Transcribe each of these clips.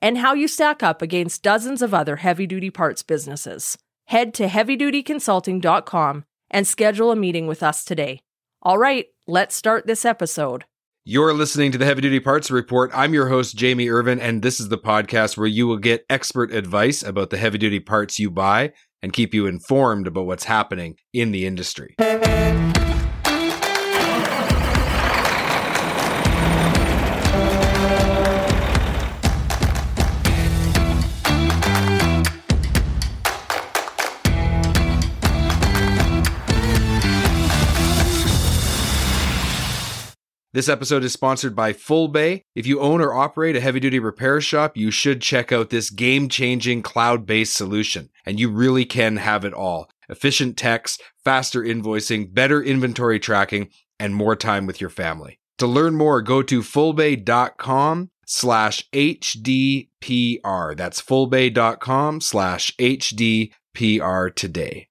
and how you stack up against dozens of other heavy duty parts businesses. Head to heavydutyconsulting.com and schedule a meeting with us today. All right, let's start this episode. You're listening to the Heavy Duty Parts Report. I'm your host, Jamie Irvin, and this is the podcast where you will get expert advice about the heavy duty parts you buy and keep you informed about what's happening in the industry. This episode is sponsored by Fullbay. If you own or operate a heavy duty repair shop, you should check out this game changing cloud based solution. And you really can have it all efficient techs, faster invoicing, better inventory tracking, and more time with your family. To learn more, go to fullbay.com slash HDPR. That's fullbay.com slash HDPR today.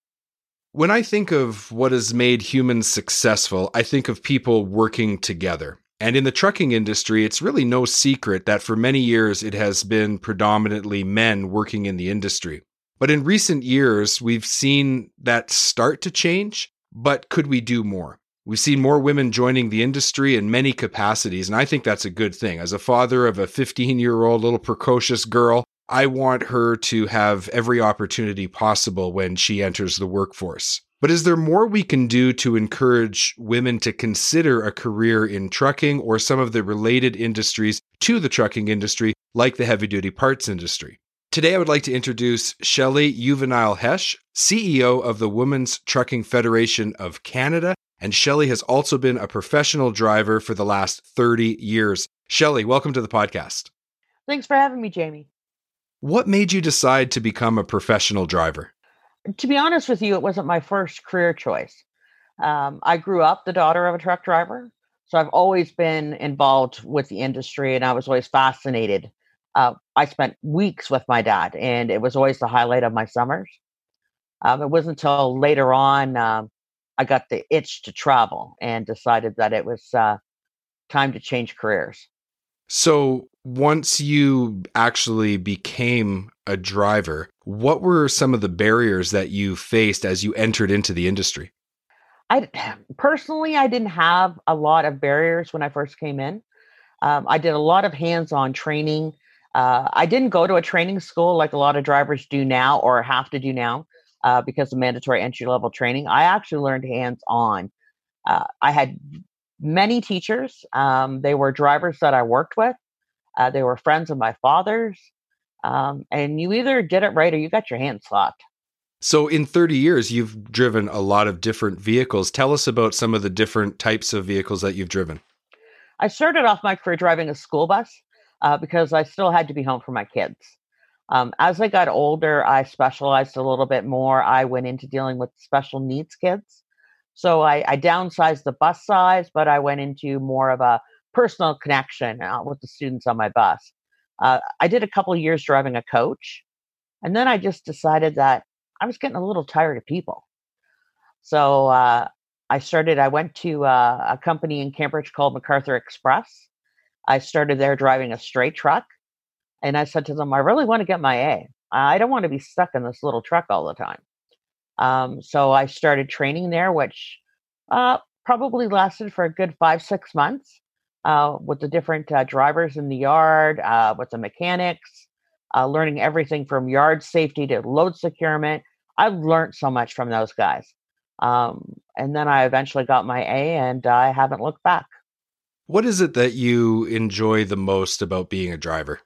When I think of what has made humans successful, I think of people working together. And in the trucking industry, it's really no secret that for many years it has been predominantly men working in the industry. But in recent years, we've seen that start to change. But could we do more? We've seen more women joining the industry in many capacities, and I think that's a good thing. As a father of a 15 year old little precocious girl, I want her to have every opportunity possible when she enters the workforce. But is there more we can do to encourage women to consider a career in trucking or some of the related industries to the trucking industry, like the heavy duty parts industry? Today, I would like to introduce Shelley Uvanile-Hesch, CEO of the Women's Trucking Federation of Canada. And Shelley has also been a professional driver for the last 30 years. Shelley, welcome to the podcast. Thanks for having me, Jamie. What made you decide to become a professional driver? To be honest with you, it wasn't my first career choice. Um, I grew up the daughter of a truck driver, so I've always been involved with the industry and I was always fascinated. Uh, I spent weeks with my dad, and it was always the highlight of my summers. Um, it wasn't until later on um, I got the itch to travel and decided that it was uh, time to change careers. So, once you actually became a driver, what were some of the barriers that you faced as you entered into the industry? I personally, I didn't have a lot of barriers when I first came in. Um, I did a lot of hands-on training. Uh, I didn't go to a training school like a lot of drivers do now or have to do now uh, because of mandatory entry-level training. I actually learned hands-on. Uh, I had many teachers. Um, they were drivers that I worked with. Uh, they were friends of my father's. Um, and you either did it right or you got your hands slapped. So, in 30 years, you've driven a lot of different vehicles. Tell us about some of the different types of vehicles that you've driven. I started off my career driving a school bus uh, because I still had to be home for my kids. Um, as I got older, I specialized a little bit more. I went into dealing with special needs kids. So I, I downsized the bus size, but I went into more of a personal connection uh, with the students on my bus. Uh, I did a couple years driving a coach, and then I just decided that I was getting a little tired of people. So uh, I started. I went to uh, a company in Cambridge called McArthur Express. I started there driving a straight truck, and I said to them, "I really want to get my A. I don't want to be stuck in this little truck all the time." Um, so I started training there, which uh, probably lasted for a good five, six months uh, with the different uh, drivers in the yard, uh, with the mechanics, uh, learning everything from yard safety to load securement. I've learned so much from those guys. Um, and then I eventually got my A, and I haven't looked back. What is it that you enjoy the most about being a driver?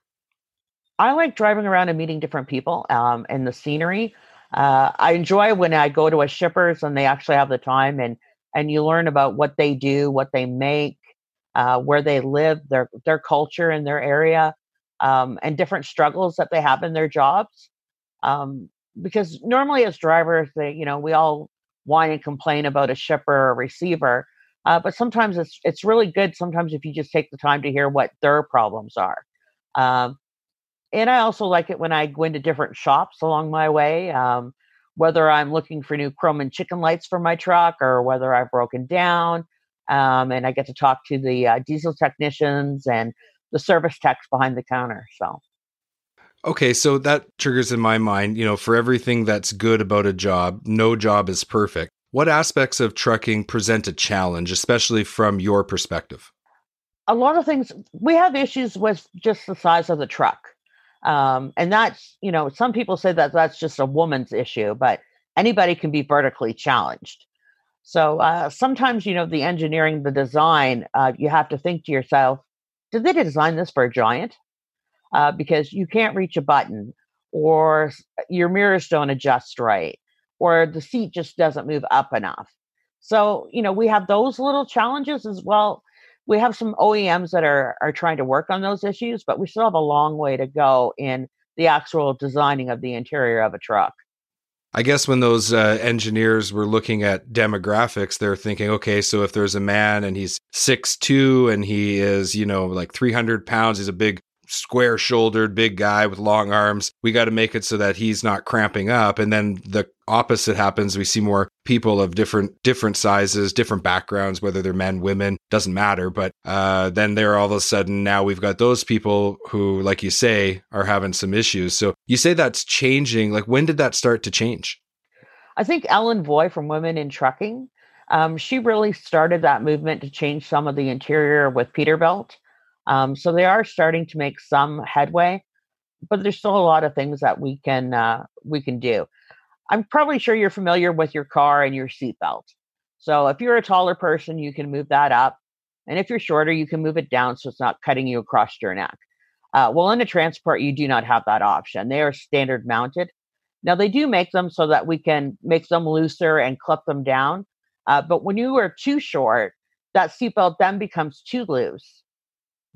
I like driving around and meeting different people um, and the scenery. Uh, I enjoy when I go to a shippers and they actually have the time and and you learn about what they do, what they make, uh, where they live, their their culture in their area, um, and different struggles that they have in their jobs. Um, because normally as drivers, they, you know, we all whine and complain about a shipper or a receiver, uh, but sometimes it's it's really good. Sometimes if you just take the time to hear what their problems are. Um, and I also like it when I go into different shops along my way. Um, whether I'm looking for new chrome and chicken lights for my truck or whether I've broken down. Um, and I get to talk to the uh, diesel technicians and the service techs behind the counter. So. Okay, so that triggers in my mind, you know, for everything that's good about a job, no job is perfect. What aspects of trucking present a challenge, especially from your perspective? A lot of things, we have issues with just the size of the truck. Um, and that's, you know, some people say that that's just a woman's issue, but anybody can be vertically challenged. So uh, sometimes, you know, the engineering, the design, uh, you have to think to yourself, did they design this for a giant? Uh, because you can't reach a button, or your mirrors don't adjust right, or the seat just doesn't move up enough. So, you know, we have those little challenges as well we have some OEMs that are are trying to work on those issues, but we still have a long way to go in the actual designing of the interior of a truck. I guess when those uh, engineers were looking at demographics, they're thinking, okay, so if there's a man and he's six two and he is, you know, like 300 pounds, he's a big square shouldered, big guy with long arms. We got to make it so that he's not cramping up. And then the opposite happens. We see more people of different different sizes, different backgrounds, whether they're men, women, doesn't matter. But uh, then they're all of a sudden now we've got those people who, like you say, are having some issues. So you say that's changing. Like when did that start to change? I think Ellen Voie from Women in Trucking, um, she really started that movement to change some of the interior with Peterbilt. Um, so they are starting to make some headway, but there's still a lot of things that we can uh, we can do. I'm probably sure you're familiar with your car and your seatbelt. So if you're a taller person, you can move that up, and if you're shorter, you can move it down so it's not cutting you across your neck. Uh, well, in a transport, you do not have that option. They are standard mounted. Now they do make them so that we can make them looser and clip them down. Uh, but when you are too short, that seatbelt then becomes too loose.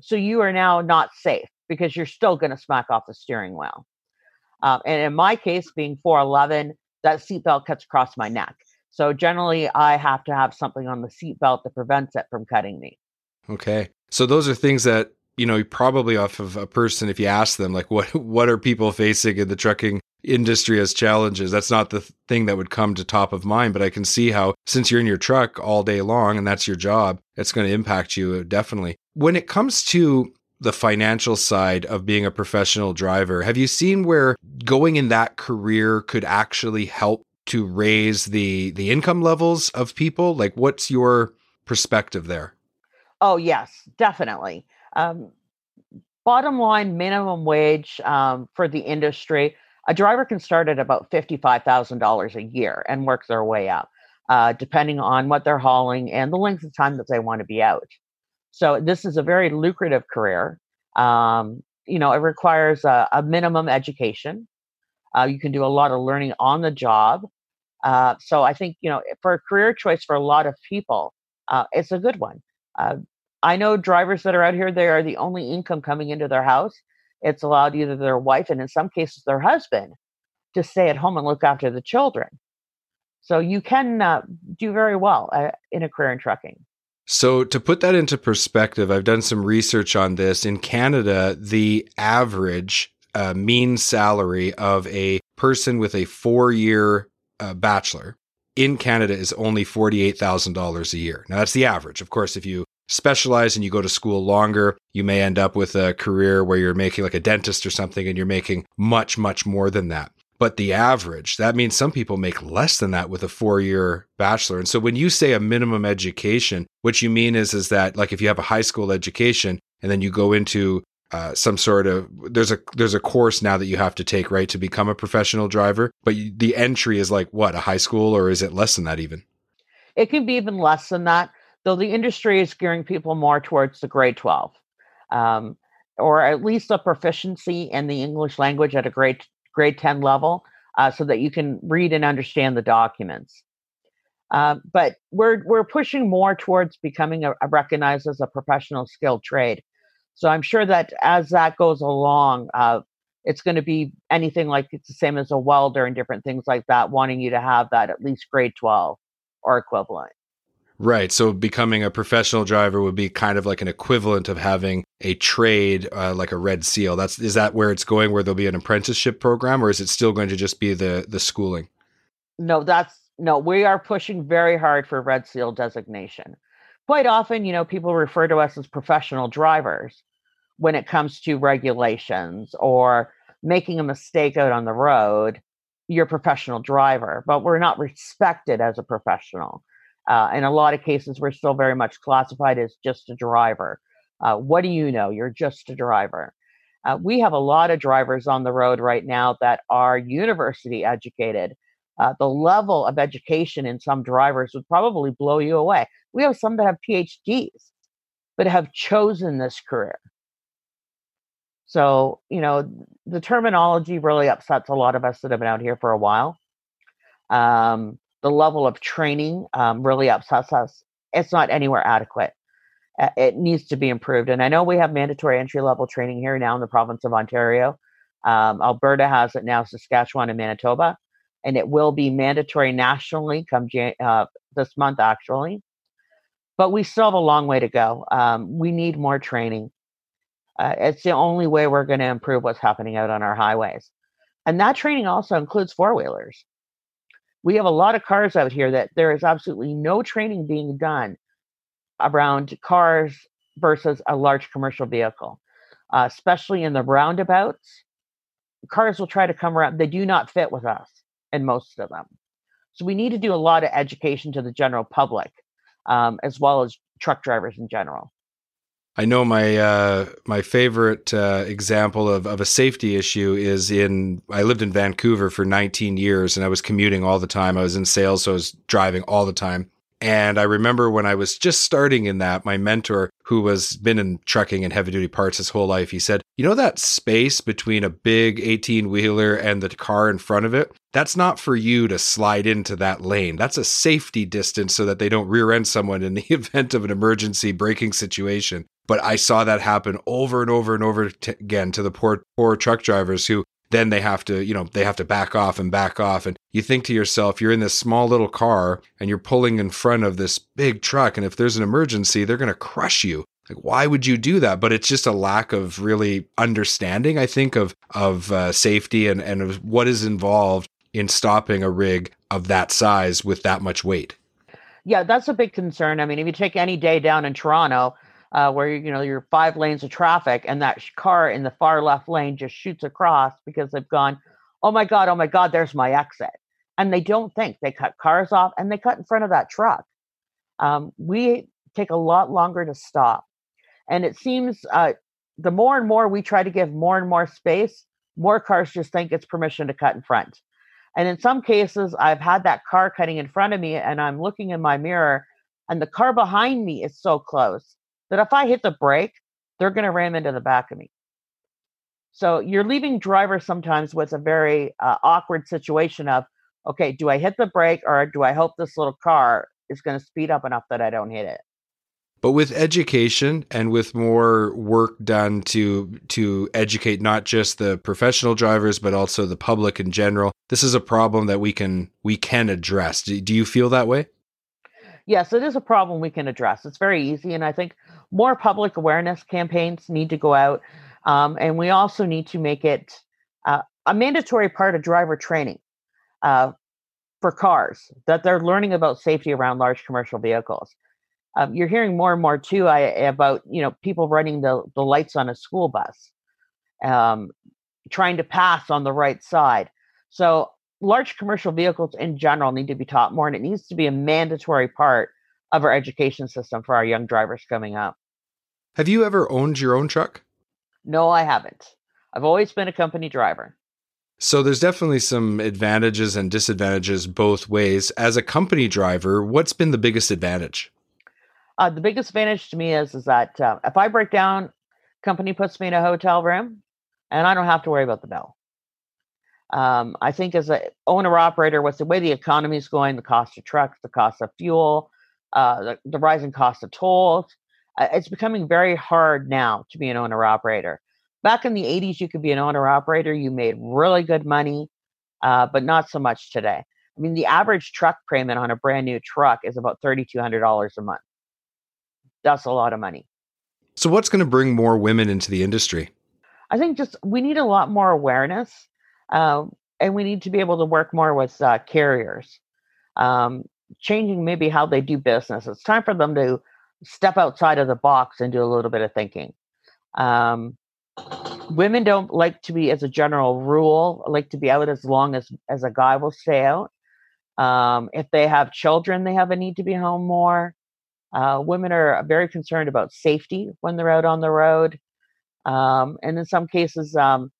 So you are now not safe because you're still going to smack off the steering wheel. Um, and in my case, being 4'11, that seatbelt cuts across my neck. So generally, I have to have something on the seatbelt that prevents it from cutting me. Okay. So those are things that you know probably off of a person if you ask them like what what are people facing in the trucking industry as challenges that's not the thing that would come to top of mind but i can see how since you're in your truck all day long and that's your job it's going to impact you uh, definitely when it comes to the financial side of being a professional driver. Have you seen where going in that career could actually help to raise the the income levels of people? Like what's your perspective there? Oh, yes, definitely. Um, bottom line minimum wage um, for the industry a driver can start at about $55,000 a year and work their way up, uh, depending on what they're hauling and the length of time that they want to be out. So this is a very lucrative career. Um, you know, it requires a, a minimum education. Uh, you can do a lot of learning on the job. Uh, so I think you know, for a career choice for a lot of people, uh, it's a good one. Uh, I know drivers that are out here; they are the only income coming into their house. It's allowed either their wife and, in some cases, their husband to stay at home and look after the children. So you can uh, do very well uh, in a career in trucking. So, to put that into perspective, I've done some research on this. In Canada, the average uh, mean salary of a person with a four year uh, bachelor in Canada is only $48,000 a year. Now, that's the average. Of course, if you specialize and you go to school longer, you may end up with a career where you're making like a dentist or something and you're making much, much more than that but the average that means some people make less than that with a four year bachelor. And so when you say a minimum education what you mean is is that like if you have a high school education and then you go into uh, some sort of there's a there's a course now that you have to take right to become a professional driver but you, the entry is like what a high school or is it less than that even? It can be even less than that though the industry is gearing people more towards the grade 12 um, or at least a proficiency in the english language at a grade grade 10 level uh, so that you can read and understand the documents. Uh, but we're we're pushing more towards becoming a, a recognized as a professional skilled trade. So I'm sure that as that goes along, uh, it's going to be anything like it's the same as a welder and different things like that, wanting you to have that at least grade 12 or equivalent. Right. So becoming a professional driver would be kind of like an equivalent of having a trade, uh, like a red seal. That's is that where it's going? Where there'll be an apprenticeship program, or is it still going to just be the the schooling? No, that's no. We are pushing very hard for red seal designation. Quite often, you know, people refer to us as professional drivers when it comes to regulations or making a mistake out on the road. You're a professional driver, but we're not respected as a professional. Uh, in a lot of cases, we're still very much classified as just a driver. Uh, what do you know? You're just a driver. Uh, we have a lot of drivers on the road right now that are university educated. Uh, the level of education in some drivers would probably blow you away. We have some that have PhDs, but have chosen this career. So, you know, the terminology really upsets a lot of us that have been out here for a while. Um, the level of training um, really upsets us. It's not anywhere adequate. It needs to be improved. And I know we have mandatory entry level training here now in the province of Ontario. Um, Alberta has it now, Saskatchewan and Manitoba, and it will be mandatory nationally come Jan- uh, this month, actually. But we still have a long way to go. Um, we need more training. Uh, it's the only way we're going to improve what's happening out on our highways. And that training also includes four wheelers we have a lot of cars out here that there is absolutely no training being done around cars versus a large commercial vehicle, uh, especially in the roundabouts. Cars will try to come around, they do not fit with us in most of them. So we need to do a lot of education to the general public um, as well as truck drivers in general. I know my uh, my favorite uh, example of, of a safety issue is in I lived in Vancouver for 19 years and I was commuting all the time. I was in sales, so I was driving all the time. And I remember when I was just starting in that, my mentor, who was been in trucking and heavy duty parts his whole life, he said, "You know that space between a big 18 wheeler and the car in front of it? That's not for you to slide into that lane. That's a safety distance so that they don't rear end someone in the event of an emergency braking situation." But I saw that happen over and over and over t- again to the poor poor truck drivers who then they have to, you know, they have to back off and back off. And you think to yourself, you're in this small little car and you're pulling in front of this big truck. And if there's an emergency, they're going to crush you. Like, why would you do that? But it's just a lack of really understanding, I think, of of uh, safety and and of what is involved in stopping a rig of that size with that much weight. Yeah, that's a big concern. I mean, if you take any day down in Toronto, uh, where you know you're five lanes of traffic and that car in the far left lane just shoots across because they've gone oh my god oh my god there's my exit. And they don't think. They cut cars off and they cut in front of that truck. Um, we take a lot longer to stop. And it seems uh, the more and more we try to give more and more space more cars just think it's permission to cut in front. And in some cases i've had that car cutting in front of me and i'm looking in my mirror and the car behind me is so close that if I hit the brake, they're going to ram into the back of me. So you're leaving drivers sometimes with a very uh, awkward situation of, okay, do I hit the brake or do I hope this little car is going to speed up enough that I don't hit it? But with education and with more work done to to educate not just the professional drivers but also the public in general, this is a problem that we can we can address. Do, do you feel that way? Yes, it is a problem we can address. It's very easy, and I think more public awareness campaigns need to go out. Um, and we also need to make it uh, a mandatory part of driver training uh, for cars that they're learning about safety around large commercial vehicles. Um, you're hearing more and more too I, about you know people running the, the lights on a school bus, um, trying to pass on the right side. So large commercial vehicles in general need to be taught more, and it needs to be a mandatory part of our education system for our young drivers coming up. Have you ever owned your own truck? No, I haven't. I've always been a company driver. So there's definitely some advantages and disadvantages both ways. As a company driver, what's been the biggest advantage? Uh, the biggest advantage to me is is that uh, if I break down, company puts me in a hotel room, and I don't have to worry about the bill. Um, I think as an owner operator, with the way the economy is going, the cost of trucks, the cost of fuel, uh, the, the rising cost of tolls, uh, it's becoming very hard now to be an owner operator. back in the 80s, you could be an owner operator. You made really good money, uh, but not so much today. I mean, the average truck payment on a brand new truck is about $3,200 a month. That's a lot of money. So, what's going to bring more women into the industry? I think just we need a lot more awareness, uh, and we need to be able to work more with uh, carriers, um, changing maybe how they do business. It's time for them to step outside of the box and do a little bit of thinking. Um, women don't like to be, as a general rule, like to be out as long as as a guy will stay out. Um, if they have children, they have a need to be home more. Uh, women are very concerned about safety when they're out on the road. Um, and in some cases, um,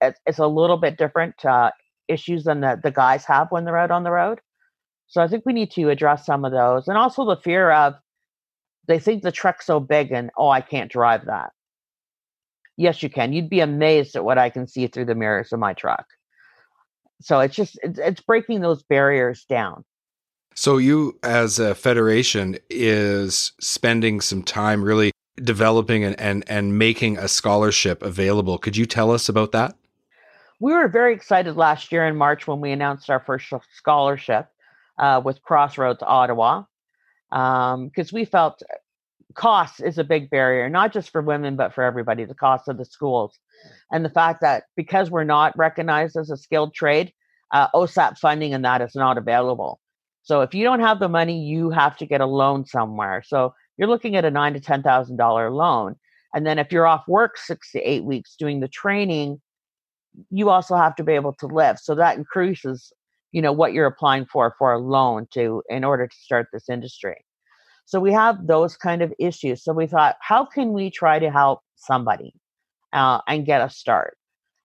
it's, it's, a little bit different uh, issues than the, the guys have when they're out on the road. So I think we need to address some of those. And also the fear of they think the truck's so big and, oh, I can't drive that. Yes, you can. You'd be amazed at what I can see through the mirrors of my truck. So it's just, it's, it's breaking those barriers down. So you as a federation is spending some time really developing and, and, and making a scholarship available. Could you tell us about that? We were very excited last year in March when we announced our first scholarship uh, with Crossroads Ottawa because um, we felt cost is a big barrier, not just for women, but for everybody, the cost of the schools. And the fact that because we're not recognized as a skilled trade, uh, OSAP funding and that is not available. So if you don't have the money, you have to get a loan somewhere. So you're looking at a nine to ten thousand dollar loan. And then if you're off work six to eight weeks doing the training, you also have to be able to live. So that increases, you know, what you're applying for for a loan to in order to start this industry. So we have those kind of issues. So we thought, how can we try to help somebody uh, and get a start?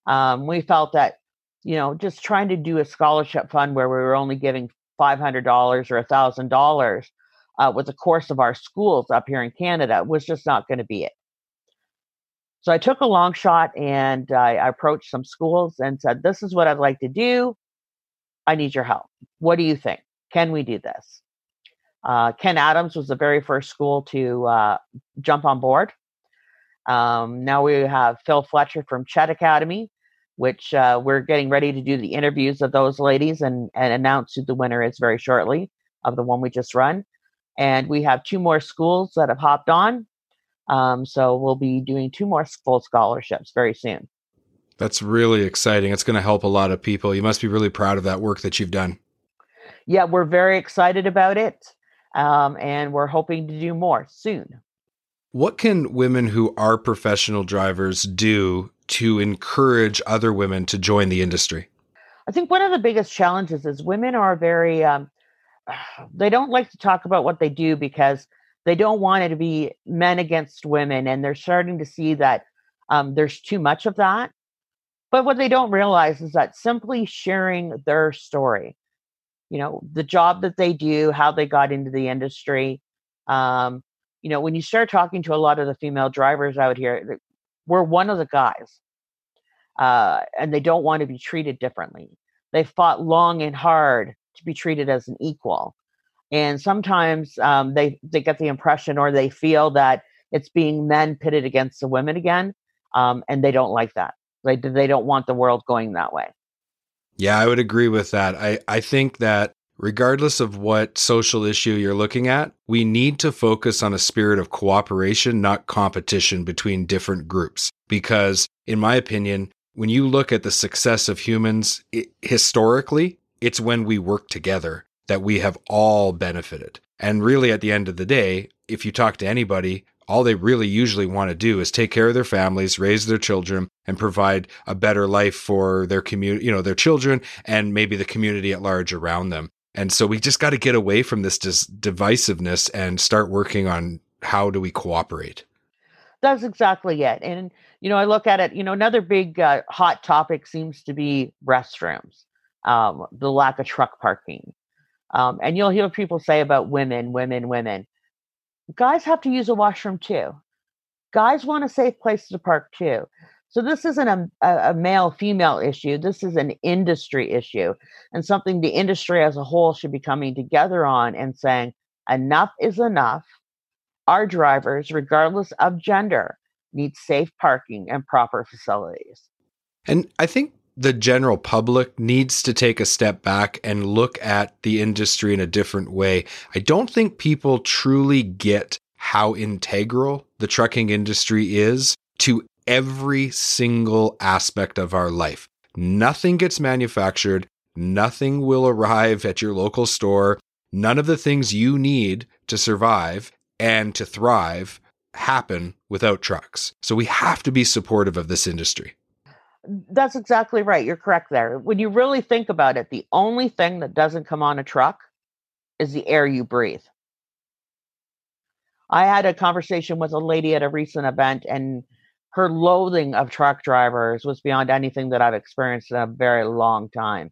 Um, we felt that, you know, just trying to do a scholarship fund where we were only giving $500 or $1,000 uh, with the course of our schools up here in Canada was just not going to be it. So I took a long shot and I, I approached some schools and said, This is what I'd like to do. I need your help. What do you think? Can we do this? Uh, Ken Adams was the very first school to uh, jump on board. Um, now we have Phil Fletcher from Chet Academy, which uh, we're getting ready to do the interviews of those ladies and, and announce who the winner is very shortly of the one we just run. And we have two more schools that have hopped on. Um, so we'll be doing two more full scholarships very soon. That's really exciting. It's going to help a lot of people. You must be really proud of that work that you've done. Yeah, we're very excited about it. Um, and we're hoping to do more soon. What can women who are professional drivers do to encourage other women to join the industry? I think one of the biggest challenges is women are very um, they don't like to talk about what they do because they don't want it to be men against women and they're starting to see that um, there's too much of that but what they don't realize is that simply sharing their story you know the job that they do how they got into the industry um, you know when you start talking to a lot of the female drivers out here we're one of the guys uh, and they don't want to be treated differently they fought long and hard to be treated as an equal. And sometimes um, they they get the impression or they feel that it's being men pitted against the women again, um, and they don't like that. They don't want the world going that way. Yeah, I would agree with that. I I think that regardless of what social issue you're looking at, we need to focus on a spirit of cooperation, not competition between different groups. Because, in my opinion, when you look at the success of humans it, historically, it's when we work together that we have all benefited. And really, at the end of the day, if you talk to anybody, all they really usually want to do is take care of their families, raise their children, and provide a better life for their community, you know, their children and maybe the community at large around them. And so we just got to get away from this dis- divisiveness and start working on how do we cooperate. That's exactly it. And, you know, I look at it, you know, another big uh, hot topic seems to be restrooms um, the lack of truck parking. Um, and you'll hear people say about women, women, women. Guys have to use a washroom too. Guys want a safe place to park too. So this isn't a, a male female issue. This is an industry issue and something the industry as a whole should be coming together on and saying enough is enough. Our drivers, regardless of gender, need safe parking and proper facilities. And I think the general public needs to take a step back and look at the industry in a different way. I don't think people truly get how integral the trucking industry is to every single aspect of our life. Nothing gets manufactured, nothing will arrive at your local store. None of the things you need to survive and to thrive happen without trucks. So we have to be supportive of this industry. That's exactly right. You're correct there. When you really think about it, the only thing that doesn't come on a truck is the air you breathe. I had a conversation with a lady at a recent event, and her loathing of truck drivers was beyond anything that I've experienced in a very long time.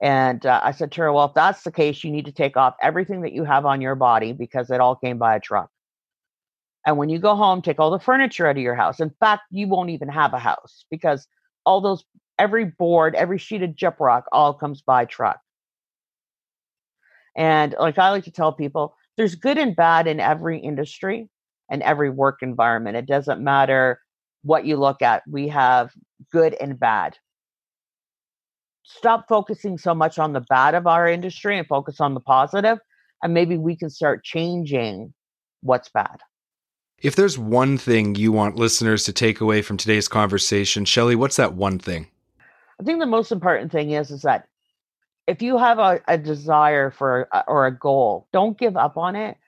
And uh, I said to her, Well, if that's the case, you need to take off everything that you have on your body because it all came by a truck. And when you go home, take all the furniture out of your house. In fact, you won't even have a house because all those, every board, every sheet of gyprock all comes by truck. And like I like to tell people, there's good and bad in every industry and every work environment. It doesn't matter what you look at, we have good and bad. Stop focusing so much on the bad of our industry and focus on the positive, and maybe we can start changing what's bad. If there's one thing you want listeners to take away from today's conversation, Shelley, what's that one thing? I think the most important thing is is that if you have a, a desire for or a goal, don't give up on it.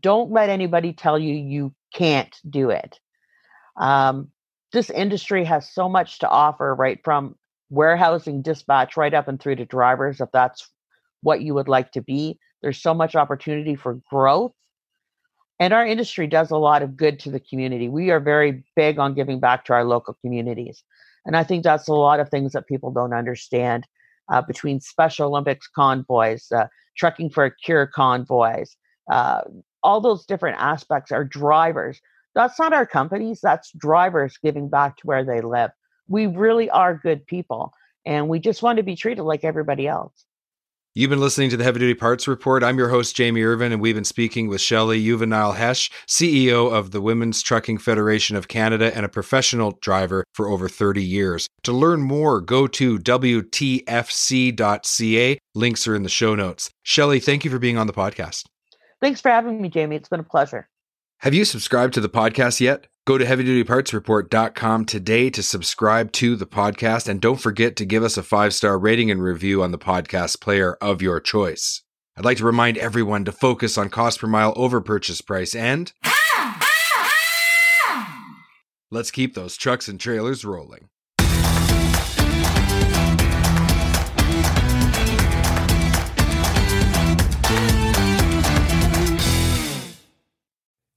Don't let anybody tell you you can't do it. Um, this industry has so much to offer, right from warehousing dispatch right up and through to drivers, if that's what you would like to be. There's so much opportunity for growth. And our industry does a lot of good to the community. We are very big on giving back to our local communities. And I think that's a lot of things that people don't understand uh, between Special Olympics convoys, uh, Trucking for a Cure convoys, uh, all those different aspects are drivers. That's not our companies, that's drivers giving back to where they live. We really are good people, and we just want to be treated like everybody else. You've been listening to the Heavy Duty Parts Report. I'm your host, Jamie Irvin, and we've been speaking with Shelley Uvanile-Hesch, CEO of the Women's Trucking Federation of Canada and a professional driver for over 30 years. To learn more, go to WTFC.ca. Links are in the show notes. Shelley, thank you for being on the podcast. Thanks for having me, Jamie. It's been a pleasure. Have you subscribed to the podcast yet? Go to heavydutypartsreport.com today to subscribe to the podcast. And don't forget to give us a five star rating and review on the podcast player of your choice. I'd like to remind everyone to focus on cost per mile over purchase price and let's keep those trucks and trailers rolling.